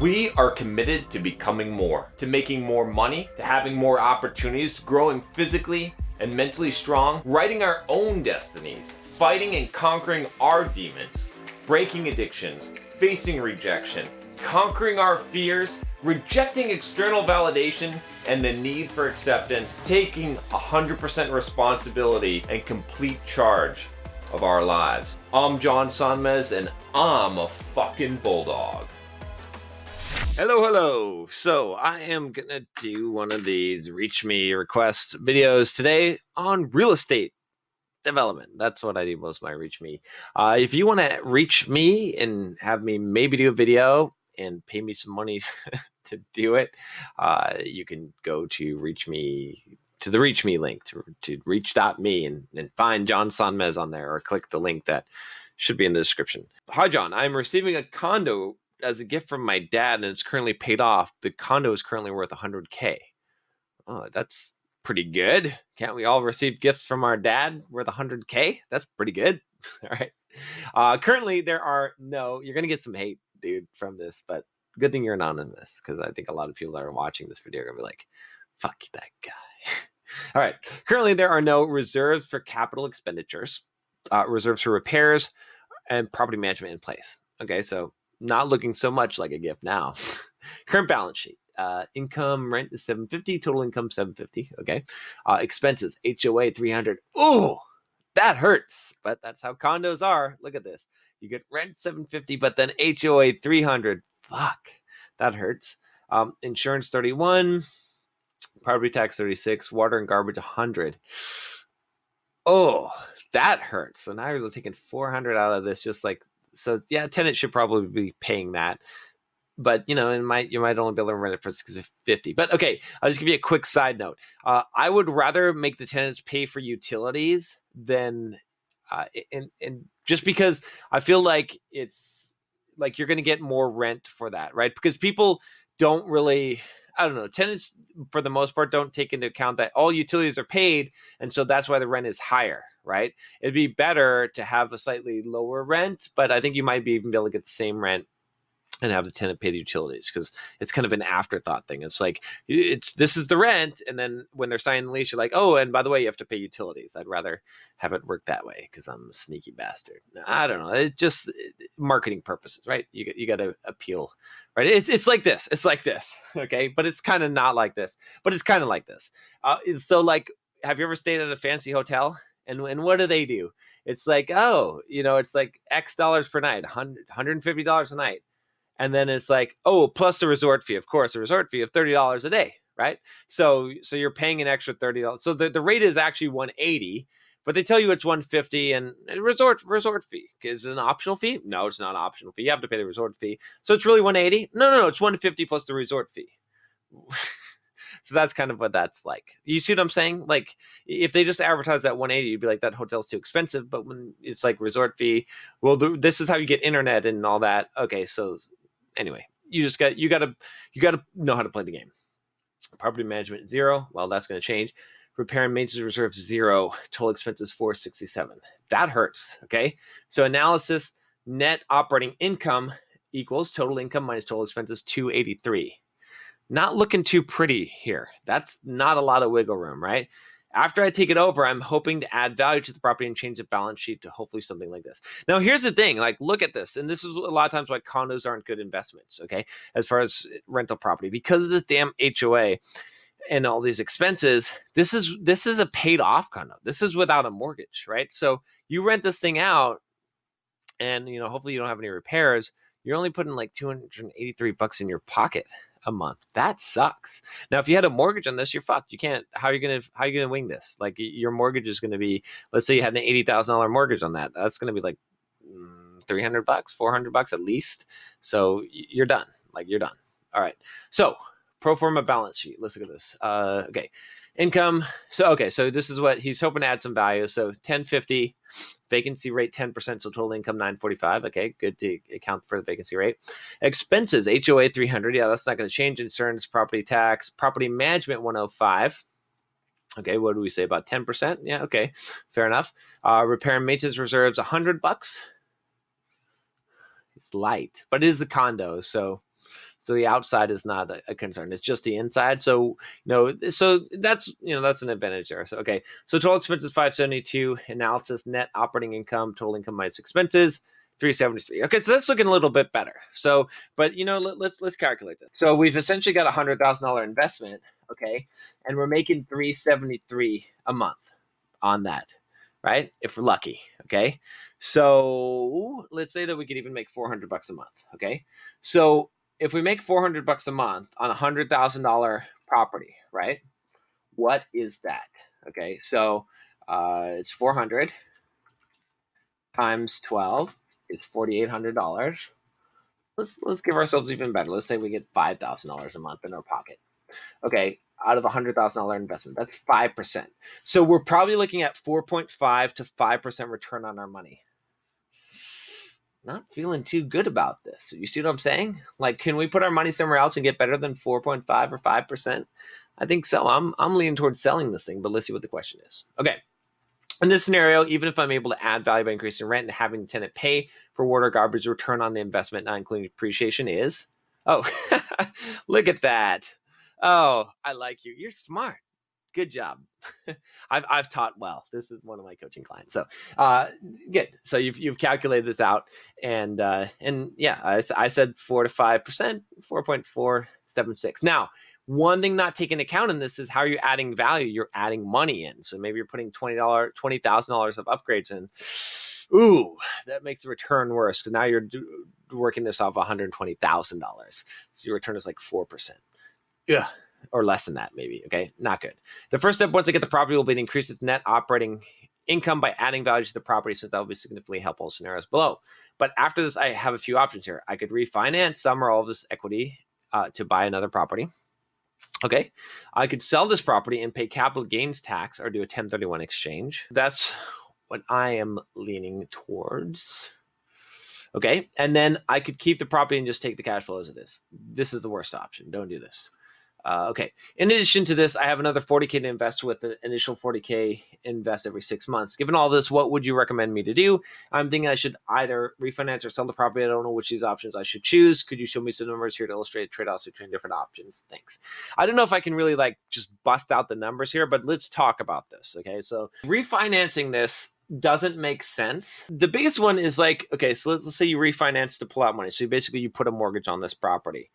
We are committed to becoming more, to making more money, to having more opportunities, growing physically and mentally strong, writing our own destinies, fighting and conquering our demons, breaking addictions, facing rejection, conquering our fears, rejecting external validation and the need for acceptance, taking 100% responsibility and complete charge of our lives. I'm John Sonmez and I'm a fucking bulldog. Hello, hello. So I am gonna do one of these reach me request videos today on real estate development. That's what I do most of my reach me. Uh, if you want to reach me and have me maybe do a video and pay me some money to do it, uh, you can go to reach me to the reach me link to, to reach.me and, and find John Sonmez on there or click the link that should be in the description. Hi, John. I'm receiving a condo as a gift from my dad and it's currently paid off. The condo is currently worth 100K. Oh, that's pretty good. Can't we all receive gifts from our dad worth 100K? That's pretty good. all right. Uh, currently, there are no, you're to get some hate, dude, from this, but good thing you're anonymous because I think a lot of people that are watching this video are to be like, fuck that guy. All right. Currently, there are no reserves for capital expenditures, uh, reserves for repairs, and property management in place. Okay, so not looking so much like a gift now. Current balance sheet. Uh, income rent is 750 total income 750 okay? Uh, expenses hoa 300 oh that hurts but that's how condos are. Look at this. You get rent 750 but then hoa 300 fuck that hurts. Um, insurance 31 property tax 36 water and garbage 100 oh that hurts. So now you're taking 400 out of this just like so yeah tenant should probably be paying that but you know it might you might only be able to rent it for 50 but okay i'll just give you a quick side note uh, i would rather make the tenants pay for utilities than uh, and, and just because i feel like it's like you're going to get more rent for that right? Because people don't really I don't know, tenants for the most part don't take into account that all utilities are paid, and so that's why the rent is higher, right? It'd be better to have a slightly lower rent, but I think you might be even be able to get the same rent and have the tenant pay the utilities because it's kind of an afterthought thing. It's like it's this is the rent, and then when they're signing the lease, you're like, oh, and by the way, you have to pay utilities. I'd rather have it work that way because I'm a sneaky bastard. I don't know. It just marketing purposes, right? You you got to appeal, right? It's it's like this. It's like this, okay? But it's kind of not like this. But it's kind of like this. Uh, so like, have you ever stayed at a fancy hotel? And and what do they do? It's like, oh, you know, it's like X dollars per night, 100, $150 a night. And then it's like oh plus the resort fee. Of course a resort fee of $30 a day right? So so you're paying an extra $30 so the, the rate is actually 180 but they tell you it's 150 and resort resort fee. Is an optional fee? No it's not an optional fee. You have to pay the resort fee. So it's really 180 no no no it's 150 plus the resort fee so that's kind of what that's like you see what i'm saying like if they just advertise that 180 you'd be like that hotel's too expensive but when it's like resort fee well this is how you get internet and all that okay so anyway, you just got you got to you got to know how to play the game. Property management zero. Well, that's going to change. Repair and maintenance reserve zero. Total expenses four sixty seven. That hurts. Okay. So analysis net operating income equals total income minus total expenses two eighty three. Not looking too pretty here. That's not a lot of wiggle room, right? After I take it over, I'm hoping to add value to the property and change the balance sheet to hopefully something like this. Now, here's the thing like, look at this. And this is a lot of times why condos aren't good investments, okay, as far as rental property, because of this damn HOA and all these expenses this is this is a paid off condo this is without a mortgage right so you rent this thing out and you know hopefully you don't have any repairs you're only putting like 283 bucks in your pocket a month. That sucks. Now, if you had a mortgage on this, you're fucked. You can't. How are you gonna How are you gonna wing this? Like your mortgage is gonna be. Let's say you had an eighty thousand dollar mortgage on that. That's gonna be like mm, three hundred bucks, four hundred bucks at least. So you're done. Like you're done. All right. So pro forma balance sheet. Let's look at this. Uh, okay income. So okay so this is what he's hoping to add some value. So 1050 vacancy rate 10% so total income 945 okay good to account for the vacancy rate. Expenses hoa 300 yeah that's not going to change. Insurance property tax property management 105 okay what do we say about 10% yeah okay fair enough. Uh, repair and maintenance reserves 100 bucks. It's light but it is a condo so So the outside is not a, a, concern. It's just the inside. So you know, so that's you know that's an advantage there. So okay, so total expenses five seventy two. Analysis net operating income, total income minus expenses. 373. Okay, so that's looking a little bit better. So, but you know, let, let's let's calculate this. So we've essentially got a hundred thousand dollar investment, okay, and we're making 373 a month on that, right? If we're lucky, okay. So let's say that we could even make 400 bucks a month, okay. So if we make 400 bucks a month on a hundred thousand dollar property, right? What is that? Okay, so uh, it's 400 times 12 is forty eight hundred dollars. Let's let's give ourselves even better. Let's say we get five thousand dollars a month in our pocket. Okay, out of a hundred thousand dollar investment, that's five percent. So we're probably looking at four point five to five percent return on our money. Not feeling too good about this. You see what I'm saying? Like, can we put our money somewhere else and get better than four point five or five percent? I think so. I'm I'm leaning towards selling this thing, but let's see what the question is. Okay. In this scenario, even if I'm able to add value by increasing rent and having the tenant pay for water garbage, return on the investment, not including depreciation, is oh, look at that. Oh, I like you. You're smart. Good job. I've, I've taught well. This is one of my coaching clients. So, uh, good. So you've, you've calculated this out and, uh, and yeah, I, I said four to 5%, 4.476. Now, one thing not taken account in this is how you're adding value. You're adding money in. So maybe you're putting twenty dollars, twenty thousand dollars of upgrades in. Ooh, that makes the return worse because now you're do- working this off one hundred twenty thousand dollars. So your return is like four percent. Yeah, or less than that, maybe. Okay, not good. The first step once I get the property will be to increase its net operating income by adding value to the property, since that will be significantly helpful scenarios below. But after this, I have a few options here. I could refinance some or all of this equity uh, to buy another property. Okay, I could sell this property and pay capital gains tax or do a 1031 exchange. That's what I am leaning towards. Okay, and then I could keep the property and just take the cash flow as it is. This is the worst option. Don't do this. Uh, okay. In addition to this, I have another 40K to invest with an initial 40K invest every six months. Given all this, what would you recommend me to do? I'm thinking I should either refinance or sell the property. I don't know which of these options I should choose. Could you show me some numbers here to illustrate trade offs between different options? Thanks. I don't know if I can really like just bust out the numbers here, but let's talk about this. Okay. So refinancing this doesn't make sense. The biggest one is like, okay, so let's, let's say you refinance to pull out money. So basically you put a mortgage on this property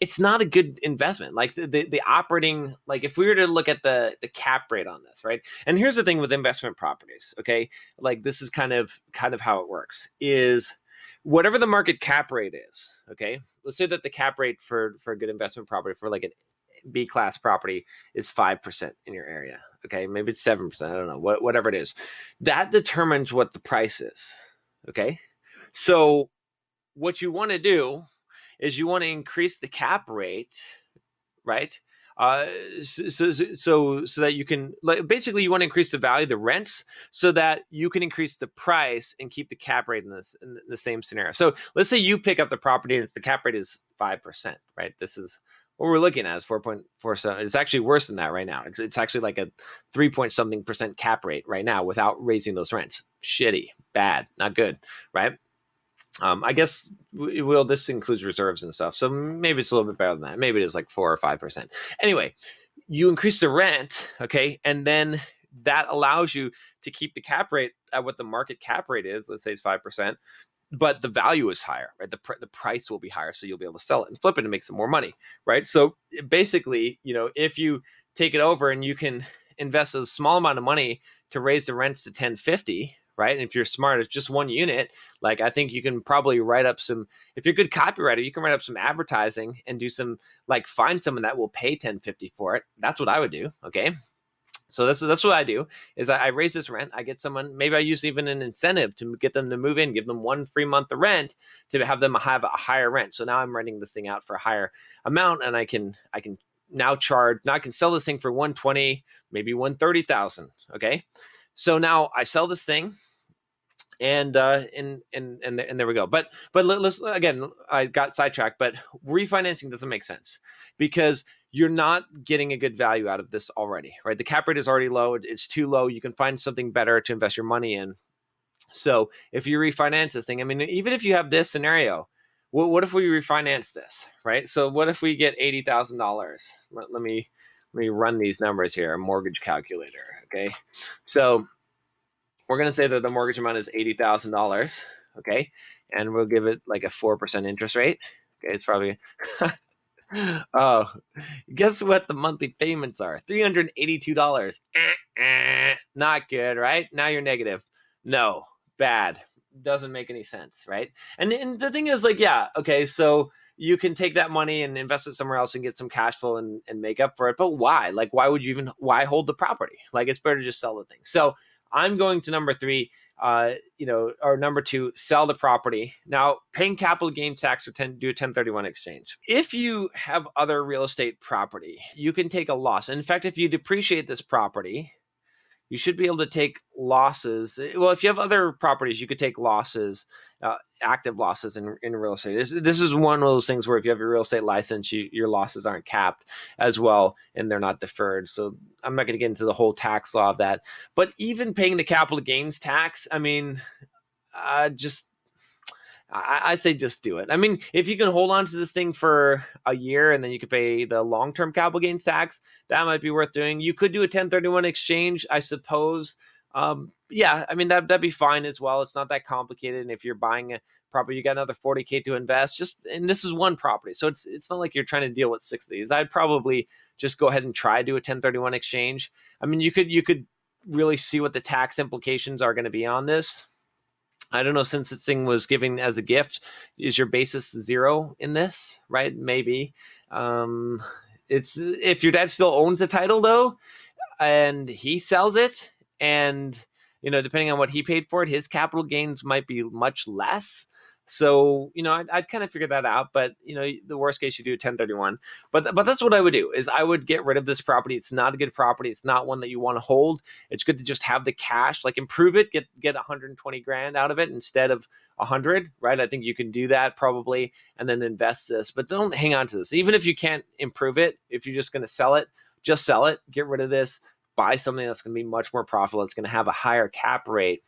it's not a good investment. Like the, the, the operating, like if we were to look at the the cap rate on this, right? And here's the thing with investment properties, okay? Like this is kind of kind of how it works is whatever the market cap rate is, okay? Let's say that the cap rate for for a good investment property for like an B class property is 5% in your area. Okay. Maybe it's 7%. I don't know. What, whatever it is. That determines what the price is. Okay. So, what you want to do is you want to increase the cap rate, right? Uh, so, so, so that you can like, basically you want to increase the value of the rents so that you can increase the price and keep the cap rate in this in the same scenario. So let's say you pick up the property and the cap rate is five percent, right? This is what we're looking at is four point four seven. It's actually worse than that right now. It's it's actually like a three point something percent cap rate right now without raising those rents. Shitty, bad, not good, right? Um, I guess well, this includes reserves and stuff, so maybe it's a little bit better than that. Maybe it is like four or five percent. Anyway, you increase the rent, okay, and then that allows you to keep the cap rate at what the market cap rate is. Let's say it's five percent, but the value is higher, right? The pr- the price will be higher, so you'll be able to sell it and flip it and make some more money, right? So basically, you know, if you take it over and you can invest a small amount of money to raise the rents to 1050 right? And if you're smart, it's just one unit. Like I think you can probably write up some. If you're a good copywriter, you can write up some advertising and do some like find someone that will pay 1050 for it. That's what I would do. Okay. So this is that's what I do is I, I, raise this rent. I get someone maybe I use even an incentive to get them to move in, give them one free month of rent to have them have a higher rent. So now I'm renting this thing out for a higher amount, and I can I can now charge. Now I can sell this thing for 120, maybe 130,000. Okay, so now I sell this thing and uh, and and and and there we go. But but let's again, I got sidetracked. But refinancing doesn't make sense because you're not getting a good value out of this already, right? The cap rate is already low; it's too low. You can find something better to invest your money in. So if you refinance this thing, I mean, even if you have this scenario what, what if we refinance this, right? So what if we get eighty thousand dollars? Let, me let me run these numbers here. A mortgage calculator, okay? So we're gonna say that the mortgage amount is eighty thousand dollars, okay, and we'll give it like a four percent interest rate. Okay, it's probably. oh, guess what the monthly payments are? Three hundred eighty-two dollars. Not good, right? Now you're negative. No, bad doesn't make any sense, right? And, and the thing is, like, yeah, okay, so you can take that money and invest it somewhere else and get some cash flow and, and make up for it. But why? Like, why would you even why hold the property? Like, it's better to just sell the thing. So I'm going to number three. Uh, you know, or number two, sell the property. Now, paying capital gain tax or 10, do a 1031 exchange. If you have other real estate property, you can take a loss. In fact, if you depreciate this property, you should be able to take losses. Eh, well, if you have other properties, you could take losses, uh, active losses in, in real estate. This, this, is one of those things where if you have your real estate license, you, your losses aren't capped as well, and they're not deferred. So I'm not going to get into the whole tax law of that. But even paying the capital gains tax, I mean, uh, just I, I, say just do it. I mean, if you can hold on to this thing for a year and then you could pay the long term capital gains tax, that might be worth doing. You could do a 1031 exchange, I suppose. Um, yeah, I mean that that'd be fine as well. It's not that complicated. And if you're buying a property, you got another 40k to invest. Just and this is one property, so it's it's not like you're trying to deal with six of these. I'd probably just go ahead and try to do a 1031 exchange. I mean, you could you could really see what the tax implications are going to be on this I don't know, since this thing was given as a gift, is your basis zero in this, right? Maybe. Um, it's if your dad still owns the title though, and he sells it, and you know, depending on what he paid for it, his capital gains might be much less. So you know, I'd, I'd, kind of figure that out. But you know, the worst case you do 1031. But but that's what I would do is I would get rid of this property. It's not a good property. It's not one that you want to hold. It's good to just have the cash, like improve it, get get 120 grand out of it instead of 100. Right? I think you can do that probably, and then invest this. But don't hang on to this. Even if you can't improve it, if you're just going to sell it, just sell it. Get rid of this. Buy something that's going to be much more profitable. It's going to have a higher cap rate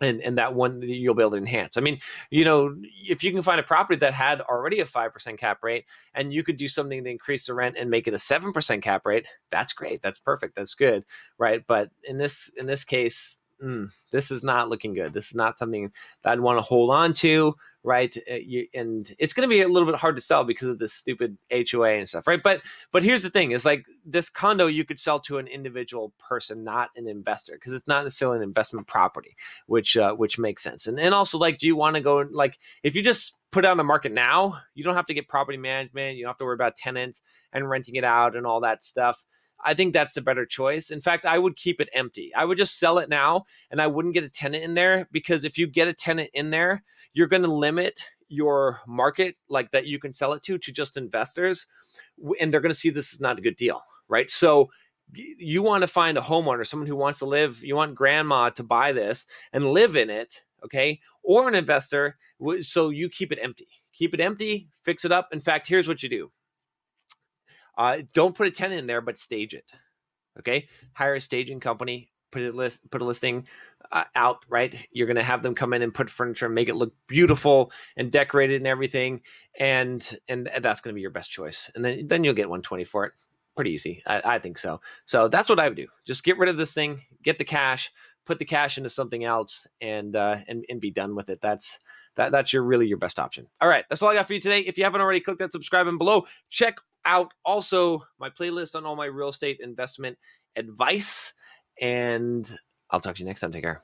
and and that one you'll be able to enhance. I mean, you know, if you can find a property that had already a five percent cap rate, and you could do something to increase the rent and make it a seven percent cap rate, that's great. That's perfect. That's good, right? But in this in this case, mm, this is not looking good. This is not something that I'd want to hold on to, right? Uh, you, and it's going to be a little bit hard to sell because of this stupid HOA and stuff, right? But but here's the thing: is like this condo you could sell to an individual person, not an investor, because it's not necessarily an investment property, which uh, which makes sense. And and also like, do you want to go like if you just put it on the market now, you don't have to get property management, you don't have to worry about tenants and renting it out and all that stuff. I think that's the better choice. In fact, I would keep it empty. I would just sell it now and I wouldn't get a tenant in there because if you get a tenant in there, you're going to limit your market like that you can sell it to to just investors and they're going to see this is not a good deal, right? So you want to find a homeowner, someone who wants to live, you want grandma to buy this and live in it, okay? Or an investor, so you keep it empty. Keep it empty, fix it up. In fact, here's what you do uh, don't put a tenant in there, but stage it. Okay, hire a staging company, put a list, put a listing uh, out. Right, you're gonna have them come in and put furniture and make it look beautiful and decorated and everything, and and that's gonna be your best choice. And then then you'll get 120 for it. Pretty easy, I, I think so. So that's what I would do. Just get rid of this thing, get the cash, put the cash into something else, and uh, and and be done with it. That's that, that's your really your best option. All right, that's all I got for you today. If you haven't already, click that subscribe and below. Check out also my playlist on all my real estate investment advice. And I'll talk to you next time. Take care.